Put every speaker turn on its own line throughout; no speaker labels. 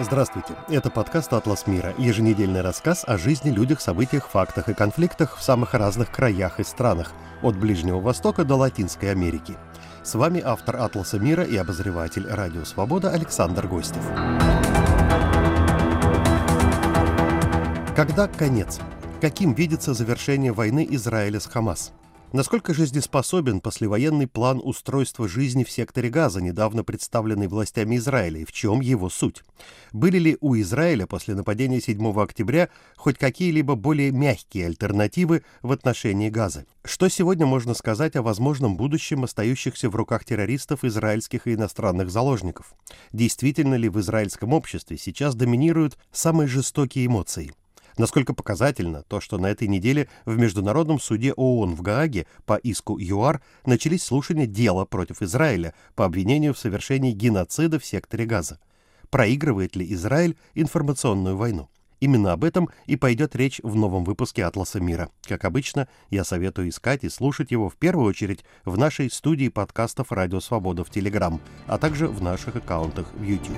Здравствуйте, это подкаст «Атлас мира», еженедельный рассказ о жизни, людях, событиях, фактах и конфликтах в самых разных краях и странах, от Ближнего Востока до Латинской Америки. С вами автор «Атласа мира» и обозреватель «Радио Свобода» Александр Гостев. Когда конец? Каким видится завершение войны Израиля с Хамас? Насколько жизнеспособен послевоенный план устройства жизни в секторе Газа, недавно представленный властями Израиля, и в чем его суть? Были ли у Израиля после нападения 7 октября хоть какие-либо более мягкие альтернативы в отношении Газа? Что сегодня можно сказать о возможном будущем остающихся в руках террористов израильских и иностранных заложников? Действительно ли в израильском обществе сейчас доминируют самые жестокие эмоции – Насколько показательно то, что на этой неделе в Международном суде ООН в Гааге по иску ЮАР начались слушания дела против Израиля по обвинению в совершении геноцида в секторе Газа. Проигрывает ли Израиль информационную войну? Именно об этом и пойдет речь в новом выпуске «Атласа мира». Как обычно, я советую искать и слушать его в первую очередь в нашей студии подкастов «Радио Свобода» в Телеграм, а также в наших аккаунтах в YouTube.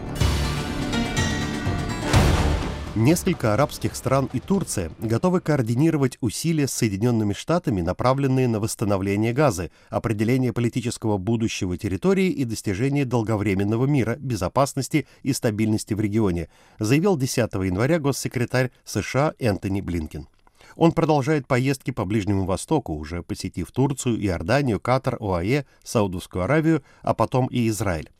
Несколько арабских стран и Турция готовы координировать усилия с Соединенными Штатами, направленные на восстановление Газы, определение политического будущего территории и достижение долговременного мира, безопасности и стабильности в регионе, заявил 10 января госсекретарь США Энтони Блинкен. Он продолжает поездки по Ближнему Востоку, уже посетив Турцию, Иорданию, Катар, ОАЭ, Саудовскую Аравию, а потом и Израиль.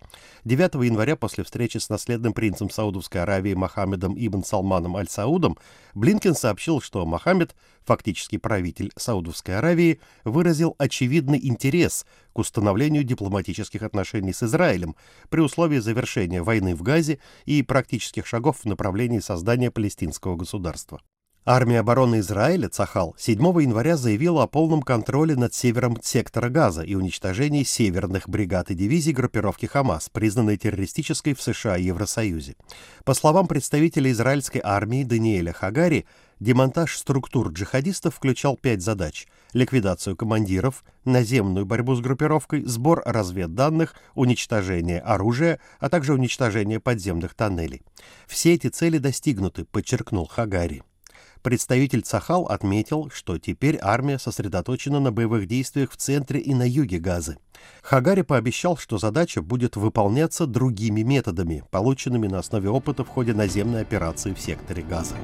9 января после встречи с наследным принцем Саудовской Аравии Мохаммедом Ибн Салманом Аль-Саудом Блинкен сообщил, что Мохаммед, фактически правитель Саудовской Аравии, выразил очевидный интерес к установлению дипломатических отношений с Израилем при условии завершения войны в Газе и практических шагов в направлении создания палестинского государства. Армия обороны Израиля, Цахал, 7 января заявила о полном контроле над севером сектора Газа и уничтожении северных бригад и дивизий группировки Хамас, признанной террористической в США и Евросоюзе. По словам представителя израильской армии Даниэля Хагари, демонтаж структур джихадистов включал пять задач – ликвидацию командиров, наземную борьбу с группировкой, сбор разведданных, уничтожение оружия, а также уничтожение подземных тоннелей. Все эти цели достигнуты, подчеркнул Хагари. Представитель Цахал отметил, что теперь армия сосредоточена на боевых действиях в центре и на юге Газы. Хагари пообещал, что задача будет выполняться другими методами, полученными на основе опыта в ходе наземной операции в секторе Газа.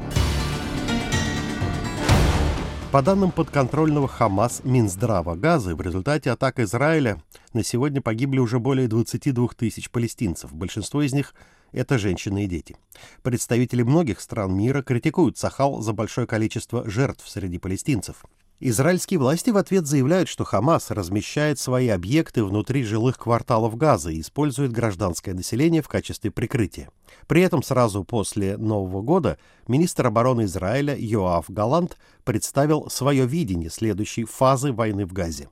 По данным подконтрольного Хамас Минздрава Газы, в результате атак Израиля на сегодня погибли уже более 22 тысяч палестинцев. Большинство из них это женщины и дети. Представители многих стран мира критикуют Сахал за большое количество жертв среди палестинцев. Израильские власти в ответ заявляют, что Хамас размещает свои объекты внутри жилых кварталов Газа и использует гражданское население в качестве прикрытия. При этом сразу после Нового года министр обороны Израиля Йоав Галант представил свое видение следующей фазы войны в Газе.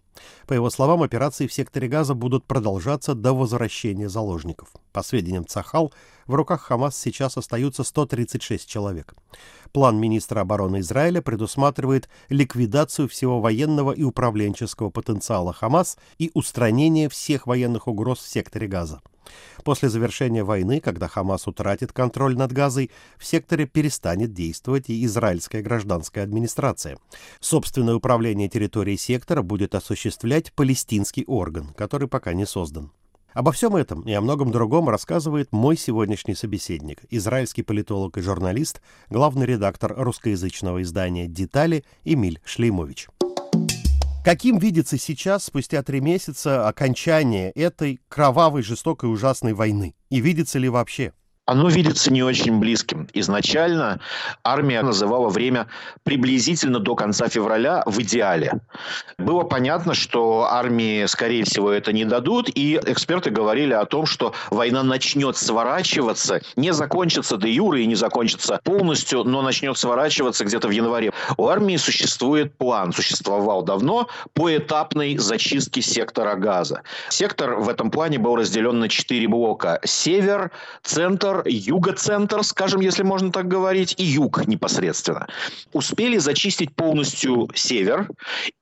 По его словам, операции в секторе Газа будут продолжаться до возвращения заложников. По сведениям Цахал, в руках Хамас сейчас остаются 136 человек. План министра обороны Израиля предусматривает ликвидацию всего военного и управленческого потенциала Хамас и устранение всех военных угроз в секторе Газа. После завершения войны, когда Хамас утратит контроль над Газой, в секторе перестанет действовать и израильская гражданская администрация. Собственное управление территорией сектора будет осуществлять палестинский орган, который пока не создан. Обо всем этом и о многом другом рассказывает мой сегодняшний собеседник, израильский политолог и журналист, главный редактор русскоязычного издания «Детали» Эмиль Шлеймович. Каким видится сейчас, спустя три месяца, окончание этой кровавой, жестокой, ужасной войны? И видится ли вообще?
Оно видится не очень близким. Изначально армия называла время приблизительно до конца февраля в идеале. Было понятно, что армии, скорее всего, это не дадут, и эксперты говорили о том, что война начнет сворачиваться, не закончится до юры и не закончится полностью, но начнет сворачиваться где-то в январе. У армии существует план, существовал давно, по этапной зачистке сектора газа. Сектор в этом плане был разделен на четыре блока. Север, центр, центр, юго-центр, скажем, если можно так говорить, и юг непосредственно. Успели зачистить полностью север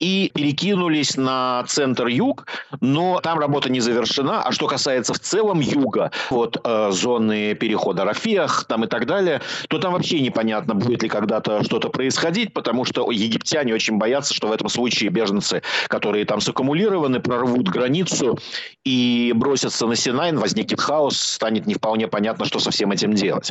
и перекинулись на центр-юг, но там работа не завершена. А что касается в целом юга, вот э, зоны перехода Рафиах там и так далее, то там вообще непонятно, будет ли когда-то что-то происходить, потому что египтяне очень боятся, что в этом случае беженцы, которые там саккумулированы, прорвут границу и бросятся на Синай, возникнет хаос, станет не вполне понятно, что со всем этим делать.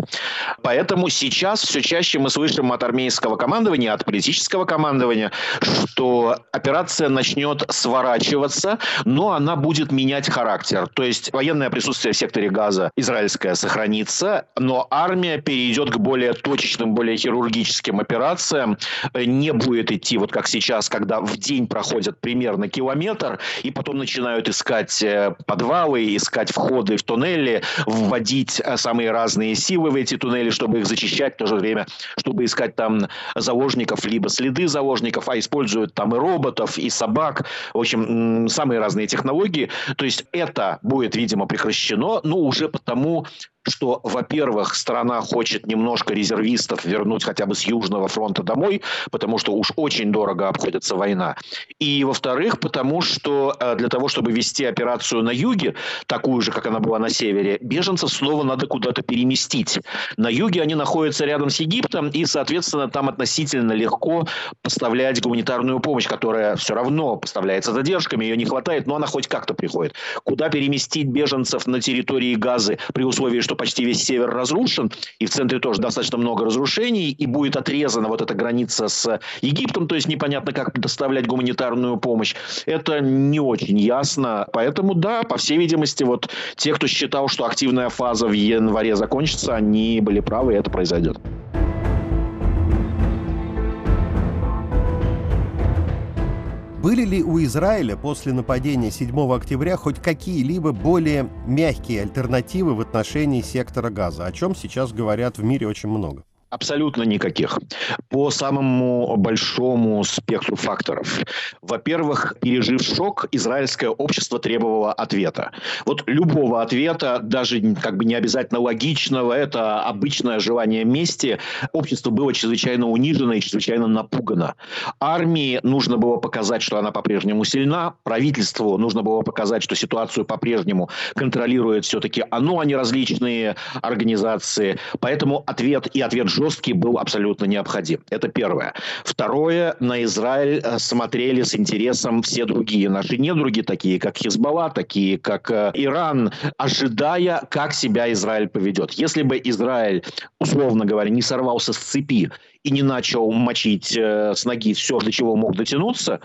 Поэтому сейчас все чаще мы слышим от армейского командования, от политического командования, что операция начнет сворачиваться, но она будет менять характер. То есть военное присутствие в секторе газа израильское сохранится, но армия перейдет к более точечным, более хирургическим операциям, не будет идти вот как сейчас, когда в день проходят примерно километр, и потом начинают искать э, подвалы, искать входы в туннели, вводить э, самые разные силы в эти туннели, чтобы их зачищать, в то же время, чтобы искать там заложников, либо следы заложников, а используют там и роботов, и собак, в общем, самые разные технологии. То есть это будет, видимо, прекращено, но уже потому, что, во-первых, страна хочет немножко резервистов вернуть хотя бы с Южного фронта домой, потому что уж очень дорого обходится война. И, во-вторых, потому что э, для того, чтобы вести операцию на юге, такую же, как она была на севере, беженцев снова надо куда-то переместить. На юге они находятся рядом с Египтом, и, соответственно, там относительно легко поставлять гуманитарную помощь, которая все равно поставляется задержками, ее не хватает, но она хоть как-то приходит. Куда переместить беженцев на территории Газы при условии, что почти весь север разрушен, и в центре тоже достаточно много разрушений, и будет отрезана вот эта граница с Египтом, то есть непонятно, как доставлять гуманитарную помощь. Это не очень ясно. Поэтому, да, по всей видимости, вот те, кто считал, что активная фаза в январе закончится, они были правы, и это произойдет.
Были ли у Израиля после нападения 7 октября хоть какие-либо более мягкие альтернативы в отношении сектора газа, о чем сейчас говорят в мире очень много?
Абсолютно никаких. По самому большому спектру факторов. Во-первых, пережив шок, израильское общество требовало ответа. Вот любого ответа, даже как бы не обязательно логичного, это обычное желание мести, общество было чрезвычайно унижено и чрезвычайно напугано. Армии нужно было показать, что она по-прежнему сильна, правительству нужно было показать, что ситуацию по-прежнему контролирует все-таки оно, а не различные организации. Поэтому ответ и ответ жесткий был абсолютно необходим. Это первое. Второе, на Израиль э, смотрели с интересом все другие наши недруги, такие как Хизбалла, такие как э, Иран, ожидая, как себя Израиль поведет. Если бы Израиль, условно говоря, не сорвался с цепи и не начал мочить э, с ноги все, до чего мог дотянуться,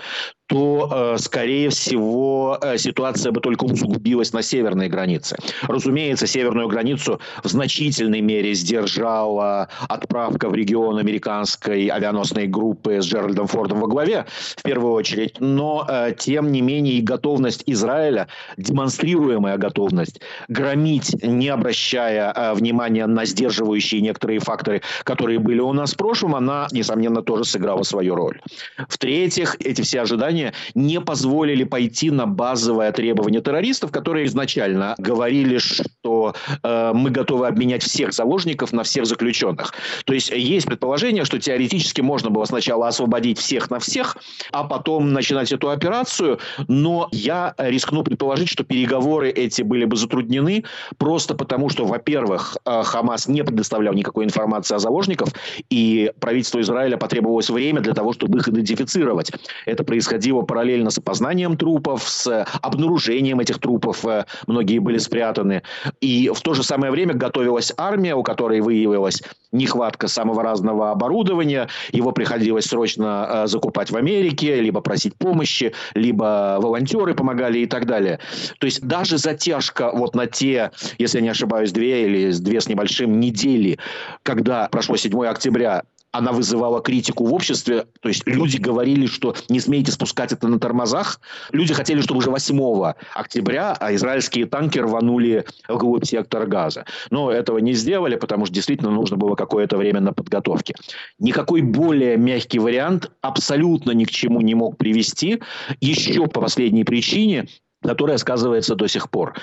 то, э, скорее всего, э, ситуация бы только усугубилась на северной границе. Разумеется, северную границу в значительной мере сдержала отправка в регион американской авианосной группы с Джеральдом Фордом во главе, в первую очередь. Но, тем не менее, и готовность Израиля, демонстрируемая готовность громить, не обращая внимания на сдерживающие некоторые факторы, которые были у нас в прошлом, она, несомненно, тоже сыграла свою роль. В-третьих, эти все ожидания не позволили пойти на базовое требование террористов, которые изначально говорили, что э, мы готовы обменять всех заложников на всех заключенных. То есть есть предположение, что теоретически можно было сначала освободить всех на всех, а потом начинать эту операцию, но я рискну предположить, что переговоры эти были бы затруднены просто потому, что, во-первых, э, Хамас не предоставлял никакой информации о заложниках, и правительству Израиля потребовалось время для того, чтобы их идентифицировать. Это происходило происходило параллельно с опознанием трупов, с обнаружением этих трупов. Э, многие были спрятаны. И в то же самое время готовилась армия, у которой выявилась нехватка самого разного оборудования. Его приходилось срочно э, закупать в Америке, либо просить помощи, либо волонтеры помогали и так далее. То есть даже затяжка вот на те, если я не ошибаюсь, две или две с небольшим недели, когда прошло 7 октября, она вызывала критику в обществе. То есть люди говорили, что не смейте спускать это на тормозах. Люди хотели, чтобы уже 8 октября а израильские танки рванули вглубь сектора газа. Но этого не сделали, потому что действительно нужно было какое-то время на подготовке. Никакой более мягкий вариант абсолютно ни к чему не мог привести. Еще по последней причине которая сказывается до сих пор.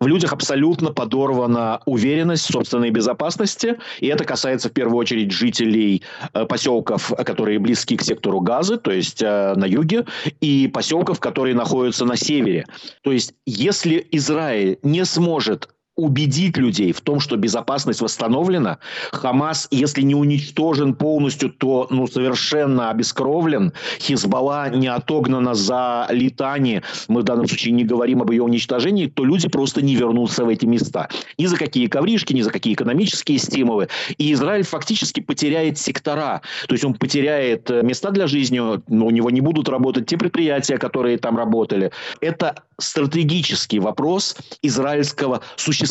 В людях абсолютно подорвана уверенность в собственной безопасности, и это касается в первую очередь жителей э, поселков, которые близки к сектору Газы, то есть э, на юге, и поселков, которые находятся на севере. То есть если Израиль не сможет убедить людей в том, что безопасность восстановлена. Хамас, если не уничтожен полностью, то ну, совершенно обескровлен. Хизбалла не отогнана за Литани. Мы в данном случае не говорим об ее уничтожении, то люди просто не вернутся в эти места. Ни за какие ковришки, ни за какие экономические стимулы. И Израиль фактически потеряет сектора. То есть он потеряет э, места для жизни, но у него не будут работать те предприятия, которые там работали. Это стратегический вопрос израильского существования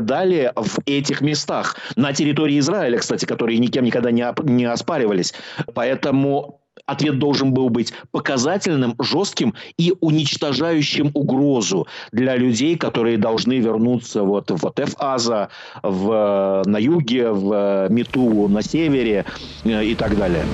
далее в этих местах. На территории Израиля, кстати, которые никем никогда не, не оспаривались. Поэтому ответ должен был быть показательным, жестким и уничтожающим угрозу для людей, которые должны вернуться вот в Эф-Аза, в, на юге, в Мету на севере э, и так далее.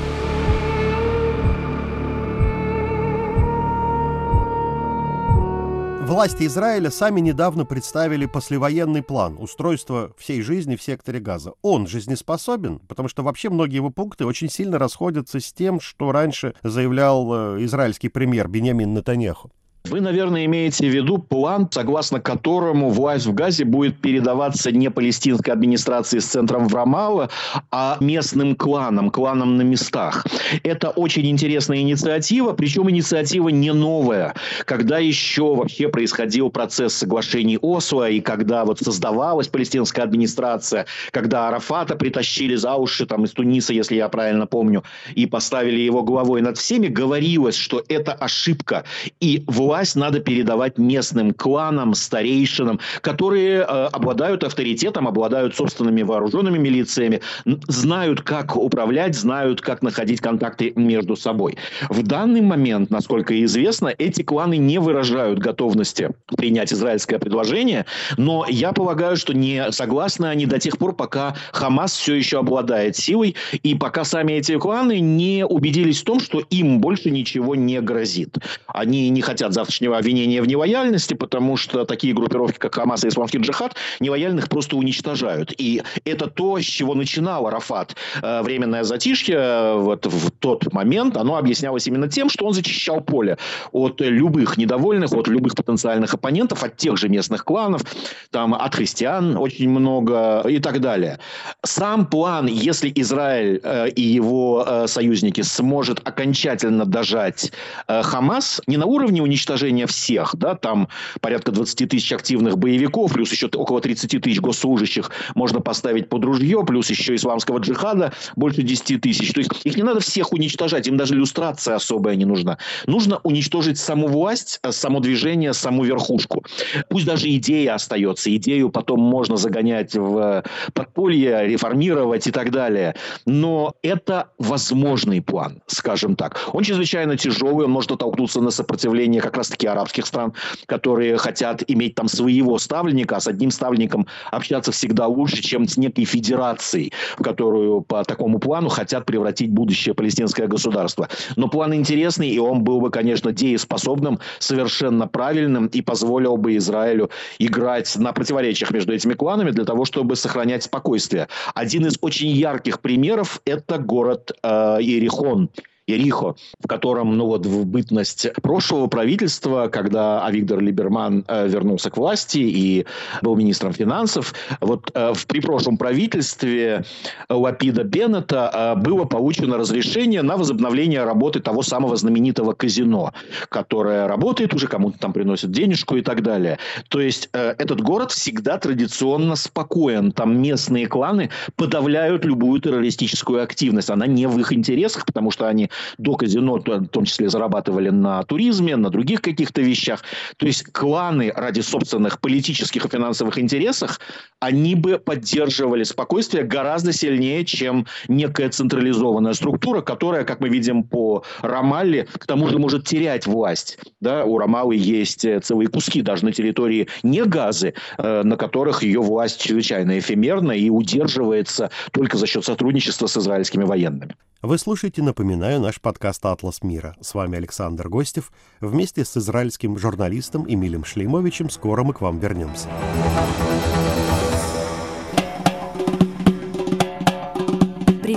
Власти Израиля сами недавно представили послевоенный план устройства всей жизни в секторе Газа. Он жизнеспособен, потому что вообще многие его пункты очень сильно расходятся с тем, что раньше заявлял э, израильский премьер Бенямин Нетаньяху.
Вы, наверное, имеете в виду план, согласно которому власть в Газе будет передаваться не палестинской администрации с центром в Рамалла, а местным кланам, кланам на местах. Это очень интересная инициатива, причем инициатива не новая. Когда еще вообще происходил процесс соглашений Осло, и когда вот создавалась палестинская администрация, когда Арафата притащили за уши там, из Туниса, если я правильно помню, и поставили его главой над всеми, говорилось, что это ошибка. И власть власть надо передавать местным кланам, старейшинам, которые э, обладают авторитетом, обладают собственными вооруженными милициями, знают, как управлять, знают, как находить контакты между собой. В данный момент, насколько известно, эти кланы не выражают готовности принять израильское предложение, но я полагаю, что не согласны они до тех пор, пока Хамас все еще обладает силой, и пока сами эти кланы не убедились в том, что им больше ничего не грозит. Они не хотят завтра завтрашнего обвинения в нелояльности, потому что такие группировки, как Хамас и Исламский джихад, нелояльных просто уничтожают. И это то, с чего начинал Арафат. Э, временное затишье э, вот в тот момент, оно объяснялось именно тем, что он зачищал поле от любых недовольных, от любых потенциальных оппонентов, от тех же местных кланов, там от христиан очень много и так далее. Сам план, если Израиль э, и его союзники сможет окончательно дожать Хамас, не на уровне уничтожения уничтожения всех, да, там порядка 20 тысяч активных боевиков, плюс еще около 30 тысяч госслужащих можно поставить под ружье, плюс еще исламского джихада больше 10 тысяч. То есть их не надо всех уничтожать, им даже иллюстрация особая не нужна. Нужно уничтожить саму власть, э, само движение, саму верхушку. Пусть даже идея остается, идею потом можно загонять в подполье, реформировать и так далее. Но это возможный план, скажем так. Он чрезвычайно тяжелый, он может оттолкнуться на сопротивление как раз раз-таки арабских стран, которые хотят иметь там своего ставленника, а с одним ставленником общаться всегда лучше, чем с некой федерацией, в которую по такому плану хотят превратить будущее палестинское государство. Но план интересный, и он был бы, конечно, дееспособным, совершенно правильным и позволил бы Израилю играть на противоречиях между этими кланами для того, чтобы сохранять спокойствие. Один из очень ярких примеров – это город э, Иерихон – Ерихо, в котором, ну вот, в бытность прошлого правительства, когда Авигдор Либерман э, вернулся к власти и был министром финансов, вот э, в, при прошлом правительстве Лапида Беннета э, было получено разрешение на возобновление работы того самого знаменитого казино, которое работает уже, кому-то там приносит денежку и так далее. То есть этот город всегда традиционно спокоен. Там местные кланы подавляют любую террористическую активность. Она не в их интересах, потому что они до казино, в том числе зарабатывали на туризме, на других каких-то вещах. То есть кланы ради собственных политических и финансовых интересов, они бы поддерживали спокойствие гораздо сильнее, чем некая централизованная структура, которая, как мы видим по Рамалле, к тому же может терять власть. Да? У Рамалы есть э, целые куски даже на территории не газы, э, на которых ее власть чрезвычайно эфемерна и удерживается только за счет сотрудничества с израильскими военными.
Вы слушаете, напоминаю, наш подкаст «Атлас мира». С вами Александр Гостев. Вместе с израильским журналистом Эмилем Шлеймовичем скоро мы к вам вернемся.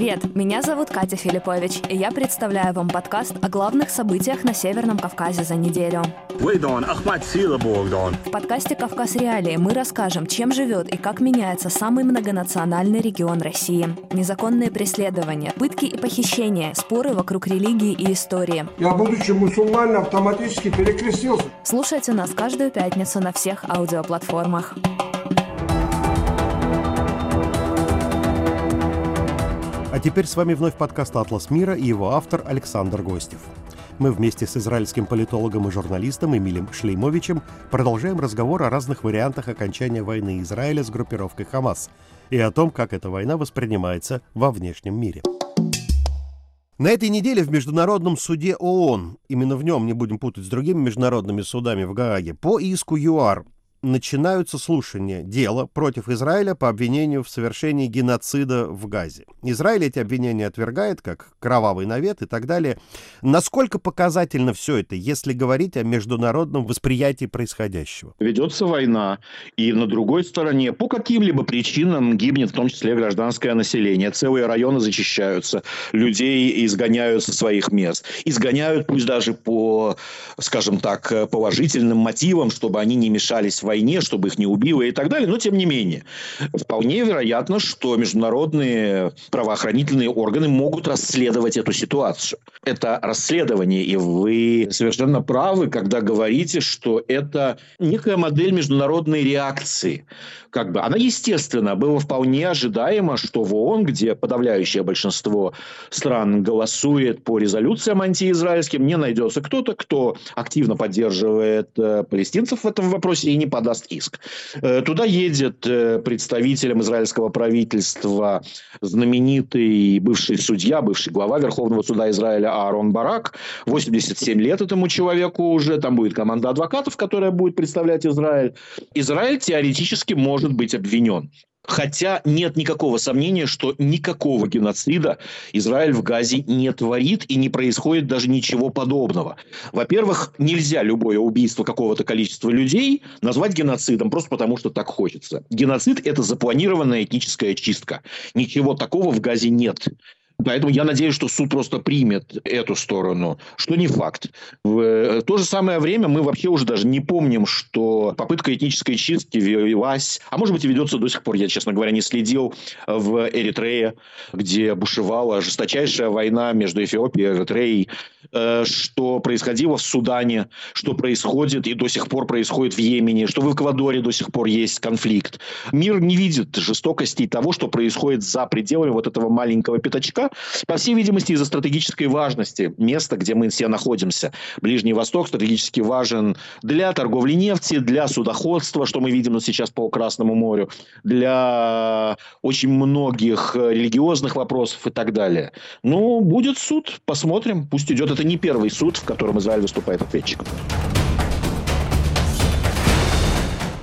Привет, меня зовут Катя Филиппович, и я представляю вам подкаст о главных событиях на Северном Кавказе за неделю. В подкасте «Кавказ Реалии» мы расскажем, чем живет и как меняется самый многонациональный регион России. Незаконные преследования, пытки и похищения, споры вокруг религии и истории.
Я, будучи мусульманином, автоматически перекрестился.
Слушайте нас каждую пятницу на всех аудиоплатформах.
А теперь с вами вновь подкаст «Атлас мира» и его автор Александр Гостев. Мы вместе с израильским политологом и журналистом Эмилем Шлеймовичем продолжаем разговор о разных вариантах окончания войны Израиля с группировкой «Хамас» и о том, как эта война воспринимается во внешнем мире. На этой неделе в Международном суде ООН, именно в нем, не будем путать с другими международными судами в Гааге, по иску ЮАР начинаются слушания дела против Израиля по обвинению в совершении геноцида в Газе. Израиль эти обвинения отвергает, как кровавый навет и так далее. Насколько показательно все это, если говорить о международном восприятии происходящего?
Ведется война, и на другой стороне по каким-либо причинам гибнет в том числе гражданское население. Целые районы зачищаются, людей изгоняют со своих мест. Изгоняют пусть даже по, скажем так, положительным мотивам, чтобы они не мешались войне, чтобы их не убило и так далее. Но, тем не менее, вполне вероятно, что международные правоохранительные органы могут расследовать эту ситуацию. Это расследование, и вы совершенно правы, когда говорите, что это некая модель международной реакции. Как бы она естественно, было вполне ожидаемо, что в ООН, где подавляющее большинство стран голосует по резолюциям антиизраильским, не найдется кто-то, кто активно поддерживает э, палестинцев в этом вопросе и не подаст иск. Э, туда едет э, представителем израильского правительства знаменитый бывший судья, бывший глава Верховного суда Израиля Аарон Барак. 87 лет этому человеку уже. Там будет команда адвокатов, которая будет представлять Израиль. Израиль теоретически может быть обвинен. Хотя нет никакого сомнения, что никакого геноцида Израиль в Газе не творит и не происходит даже ничего подобного. Во-первых, нельзя любое убийство какого-то количества людей назвать геноцидом просто потому, что так хочется. Геноцид – это запланированная этническая чистка. Ничего такого в Газе нет. Поэтому я надеюсь, что суд просто примет эту сторону, что не факт. В э, то же самое время мы вообще уже даже не помним, что попытка этнической чистки велась, а может быть и ведется до сих пор, я, честно говоря, не следил, в Эритрее, где бушевала жесточайшая война между Эфиопией и Эритреей, э, что происходило в Судане, что происходит и до сих пор происходит в Йемене, что в Эквадоре до сих пор есть конфликт. Мир не видит жестокости того, что происходит за пределами вот этого маленького пятачка, по всей видимости, из-за стратегической важности места, где мы все находимся. Ближний Восток стратегически важен для торговли нефти, для судоходства, что мы видим сейчас по Красному морю, для очень многих религиозных вопросов и так далее. Ну, будет суд, посмотрим. Пусть идет. Это не первый суд, в котором Израиль выступает ответчиком.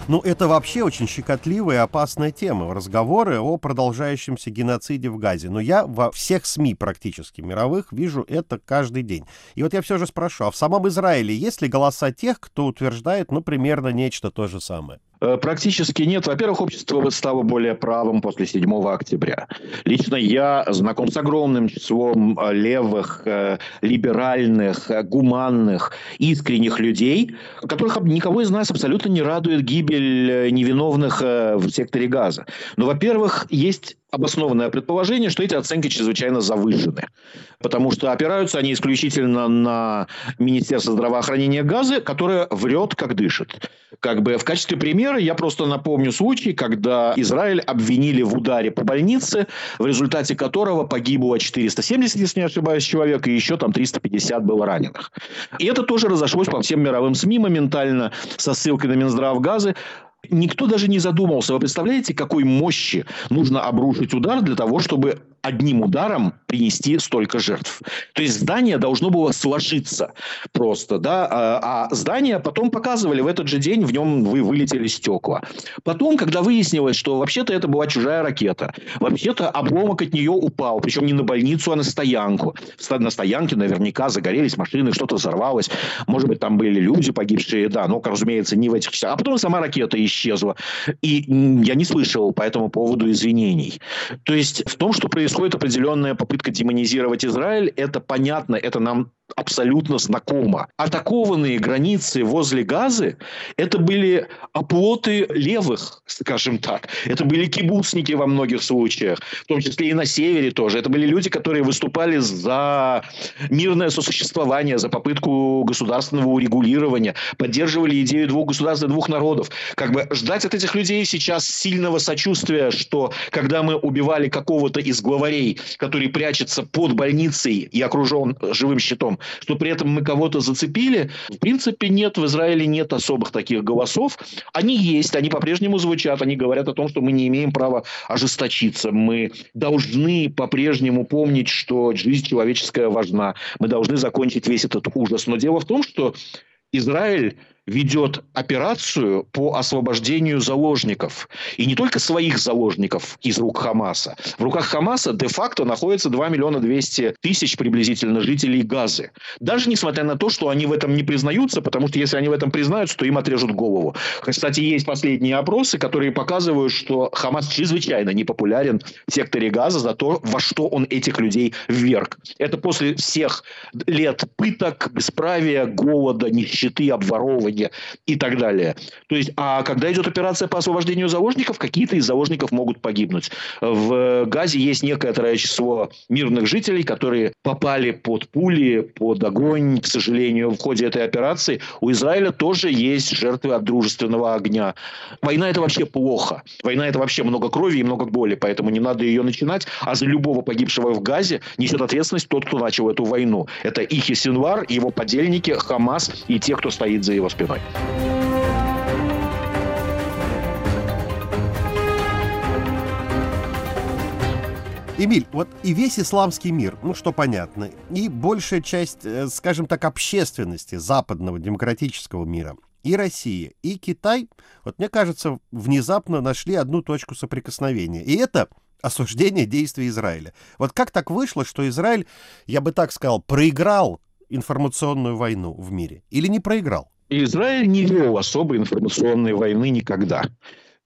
Ну, это вообще очень щекотливая и опасная тема. Разговоры о продолжающемся геноциде в Газе. Но я во всех СМИ практически мировых вижу это каждый день. И вот я все же спрошу, а в самом Израиле есть ли голоса тех, кто утверждает, ну, примерно нечто то же самое?
Э, практически нет. Во-первых, общество стало более правым после 7 октября. Лично я знаком с огромным числом э, левых, э, либеральных, гуманных, искренних людей, которых никого из нас абсолютно не радует гибель невиновных в секторе газа. Но, во-первых, есть обоснованное предположение, что эти оценки чрезвычайно завышены. Потому что опираются они исключительно на Министерство здравоохранения Газы, которое врет, как дышит. Как бы в качестве примера я просто напомню случай, когда Израиль обвинили в ударе по больнице, в результате которого погибло 470, если не ошибаюсь, человек, и еще там 350 было раненых. И это тоже разошлось по всем мировым СМИ моментально со ссылкой на Минздрав Газы. Никто даже не задумался. Вы представляете, какой мощи нужно обрушить удар для того, чтобы одним ударом принести столько жертв. То есть здание должно было сложиться просто, да, а, а здание потом показывали в этот же день, в нем вы вылетели стекла. Потом, когда выяснилось, что вообще-то это была чужая ракета, вообще-то обломок от нее упал, причем не на больницу, а на стоянку. На стоянке наверняка загорелись машины, что-то взорвалось, может быть, там были люди погибшие, да, но, разумеется, не в этих часах. А потом сама ракета исчезла. И я не слышал по этому поводу извинений. То есть в том, что происходит определенная попытка демонизировать Израиль, это понятно, это нам абсолютно знакомо. Атакованные границы возле Газы – это были оплоты левых, скажем так. Это были кибуцники во многих случаях, в том числе и на севере тоже. Это были люди, которые выступали за мирное сосуществование, за попытку государственного урегулирования, поддерживали идею двух государств и двух народов. Как бы ждать от этих людей сейчас сильного сочувствия, что когда мы убивали какого-то из главарей, который прячется под больницей и окружен живым щитом, что при этом мы кого-то зацепили, в принципе, нет, в Израиле нет особых таких голосов. Они есть, они по-прежнему звучат, они говорят о том, что мы не имеем права ожесточиться, мы должны по-прежнему помнить, что жизнь человеческая важна, мы должны закончить весь этот ужас. Но дело в том, что Израиль ведет операцию по освобождению заложников. И не только своих заложников из рук Хамаса. В руках Хамаса де-факто находится 2 миллиона 200 тысяч приблизительно жителей Газы. Даже несмотря на то, что они в этом не признаются, потому что если они в этом признаются, то им отрежут голову. Кстати, есть последние опросы, которые показывают, что Хамас чрезвычайно непопулярен в секторе Газа за то, во что он этих людей вверг. Это после всех лет пыток, бесправия, голода, нищеты, обворовывания итоге и так далее. То есть, а когда идет операция по освобождению заложников, какие-то из заложников могут погибнуть. В Газе есть некоторое число мирных жителей, которые попали под пули, под огонь, к сожалению, в ходе этой операции. У Израиля тоже есть жертвы от дружественного огня. Война – это вообще плохо. Война – это вообще много крови и много боли, поэтому не надо ее начинать. А за любого погибшего в Газе несет ответственность тот, кто начал эту войну. Это Ихи Синвар, его подельники, Хамас и те, кто стоит за его спиной спиной.
Эмиль, вот и весь исламский мир, ну что понятно, и большая часть, э, скажем так, общественности западного демократического мира, и Россия, и Китай, вот мне кажется, внезапно нашли одну точку соприкосновения. И это осуждение действий Израиля. Вот как так вышло, что Израиль, я бы так сказал, проиграл информационную войну в мире или не проиграл?
Израиль не вел особой информационной войны никогда.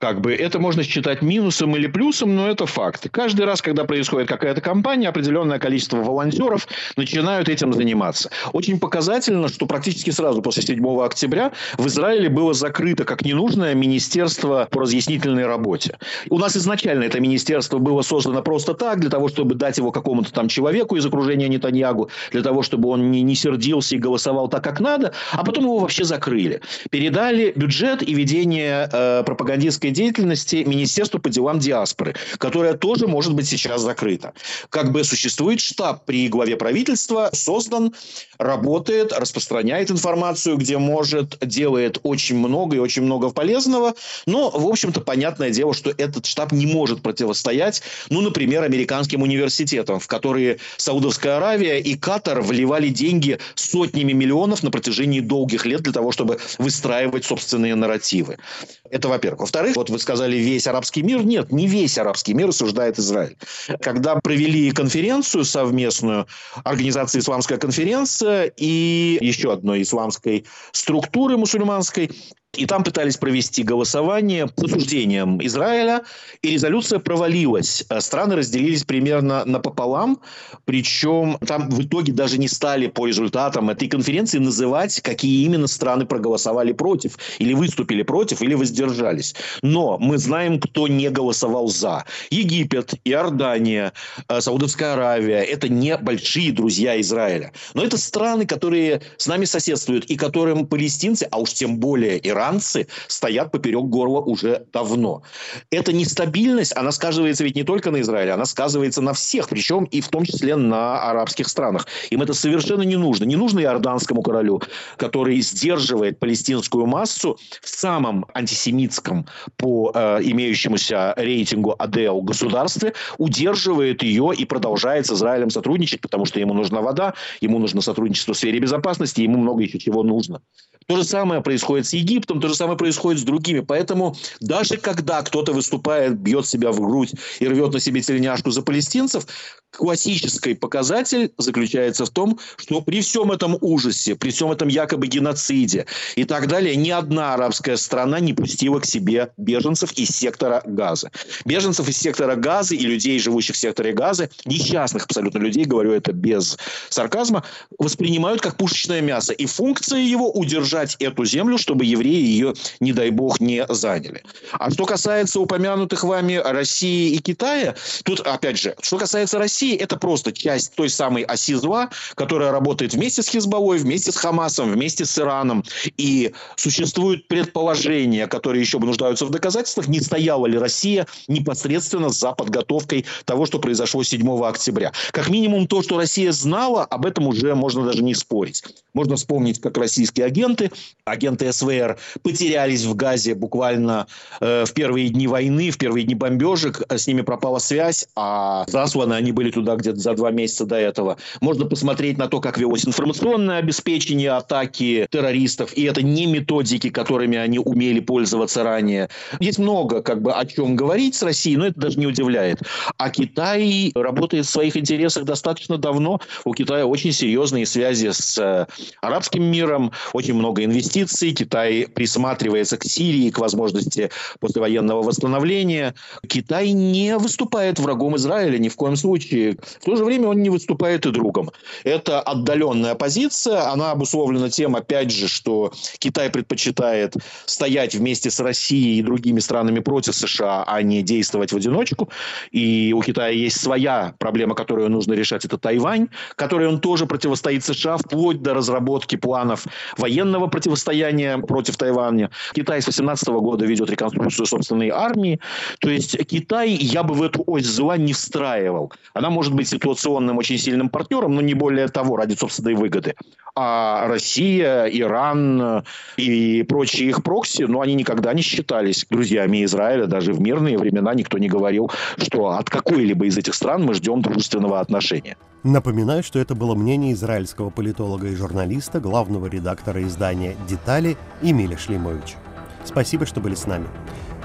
Как бы это можно считать минусом или плюсом, но это факт. Каждый раз, когда происходит какая-то кампания, определенное количество волонтеров начинают этим заниматься. Очень показательно, что практически сразу после 7 октября в Израиле было закрыто как ненужное министерство по разъяснительной работе. У нас изначально это министерство было создано просто так, для того, чтобы дать его какому-то там человеку из окружения Нетаньягу, для того, чтобы он не, не сердился и голосовал так, как надо, а потом его вообще закрыли. Передали бюджет и ведение э, пропагандистской экономической деятельности Министерству по делам диаспоры, которое тоже может быть сейчас закрыто. Как бы существует штаб при главе правительства, создан, работает, распространяет информацию, где может, делает очень много и очень много полезного. Но, в общем-то, понятное дело, что этот штаб не может противостоять, ну, например, американским университетам, в которые Саудовская Аравия и Катар вливали деньги сотнями миллионов на протяжении долгих лет для того, чтобы выстраивать собственные нарративы. Это во-первых. Во-вторых, вот вы сказали весь арабский мир. Нет, не весь арабский мир осуждает Израиль. Когда провели конференцию совместную, организация «Исламская конференция» и еще одной исламской структуры мусульманской, и там пытались провести голосование по суждениям Израиля, и резолюция провалилась. Э, страны разделились примерно напополам, причем там в итоге даже не стали по результатам этой конференции называть, какие именно страны проголосовали против, или выступили против, или воздержались. Но мы знаем, кто не голосовал за. Египет, Иордания, э, Саудовская Аравия – это не большие друзья Израиля. Но это страны, которые с нами соседствуют, и которым палестинцы, а уж тем более Иран, иранцы стоят поперек горла уже давно. Эта нестабильность, она сказывается ведь не только на Израиле, она сказывается на всех, причем и в том числе на арабских странах. Им это совершенно не нужно. Не нужно иорданскому королю, который сдерживает палестинскую массу в самом антисемитском по э, имеющемуся рейтингу АДЛ государстве, удерживает ее и продолжает с Израилем сотрудничать, потому что ему нужна вода, ему нужно сотрудничество в сфере безопасности, ему много еще чего нужно. То же самое происходит с Египтом, то же самое происходит с другими. Поэтому даже когда кто-то выступает, бьет себя в грудь и рвет на себе тельняшку за палестинцев, классический показатель заключается в том, что при всем этом ужасе, при всем этом якобы геноциде и так далее, ни одна арабская страна не пустила к себе беженцев из сектора Газа. Беженцев из сектора Газа и людей, живущих в секторе Газа, несчастных абсолютно людей, говорю это без сарказма, воспринимают как пушечное мясо. И функция его удержать эту землю, чтобы евреи ее, не дай бог, не заняли. А что касается упомянутых вами России и Китая, тут, опять же, что касается России, это просто часть той самой оси зла, которая работает вместе с Хизбаллой, вместе с Хамасом, вместе с Ираном. И существуют предположения, которые еще нуждаются в доказательствах, не стояла ли Россия непосредственно за подготовкой того, что произошло 7 октября. Как минимум то, что Россия знала, об этом уже можно даже не спорить. Можно вспомнить, как российские агенты, агенты СВР, потерялись в Газе буквально э, в первые дни войны, в первые дни бомбежек. С ними пропала связь, а засланы они были туда где-то за два месяца до этого. Можно посмотреть на то, как велось информационное обеспечение атаки террористов. И это не методики, которыми они умели пользоваться ранее. Есть много как бы о чем говорить с Россией, но это даже не удивляет. А Китай работает в своих интересах достаточно давно. У Китая очень серьезные связи с э, арабским миром, очень много инвестиций. Китай присматривается к Сирии, к возможности послевоенного восстановления. Китай не выступает врагом Израиля ни в коем случае. В то же время он не выступает и другом. Это отдаленная позиция. Она обусловлена тем, опять же, что Китай предпочитает стоять вместе с Россией и другими странами против США, а не действовать в одиночку. И у Китая есть своя проблема, которую нужно решать. Это Тайвань, которой он тоже противостоит США вплоть до разработки планов военного противостояния против Тайваня. Китай с 18 года ведет реконструкцию собственной армии. То есть Китай я бы в эту ось зла не встраивал. Она может быть ситуационным очень сильным партнером, но не более того, ради собственной выгоды. А Россия, Иран и прочие их прокси, ну, они никогда не считались друзьями Израиля. Даже в мирные времена никто не говорил, что от какой-либо из этих стран мы ждем дружественного отношения.
Напоминаю, что это было мнение израильского политолога и журналиста, главного редактора издания «Детали» Эмиля Шлимовича. Спасибо, что были с нами.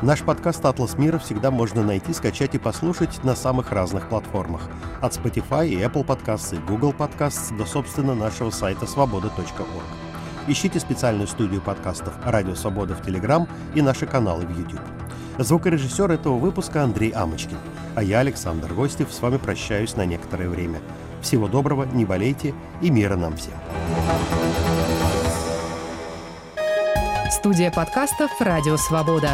Наш подкаст «Атлас мира» всегда можно найти, скачать и послушать на самых разных платформах. От Spotify и Apple Podcasts и Google Podcasts до, собственно, нашего сайта свобода.орг. Ищите специальную студию подкастов «Радио Свобода» в Телеграм и наши каналы в YouTube. Звукорежиссер этого выпуска Андрей Амочкин. А я, Александр Гостев, с вами прощаюсь на некоторое время. Всего доброго, не болейте и мира нам всем.
Студия подкастов «Радио Свобода».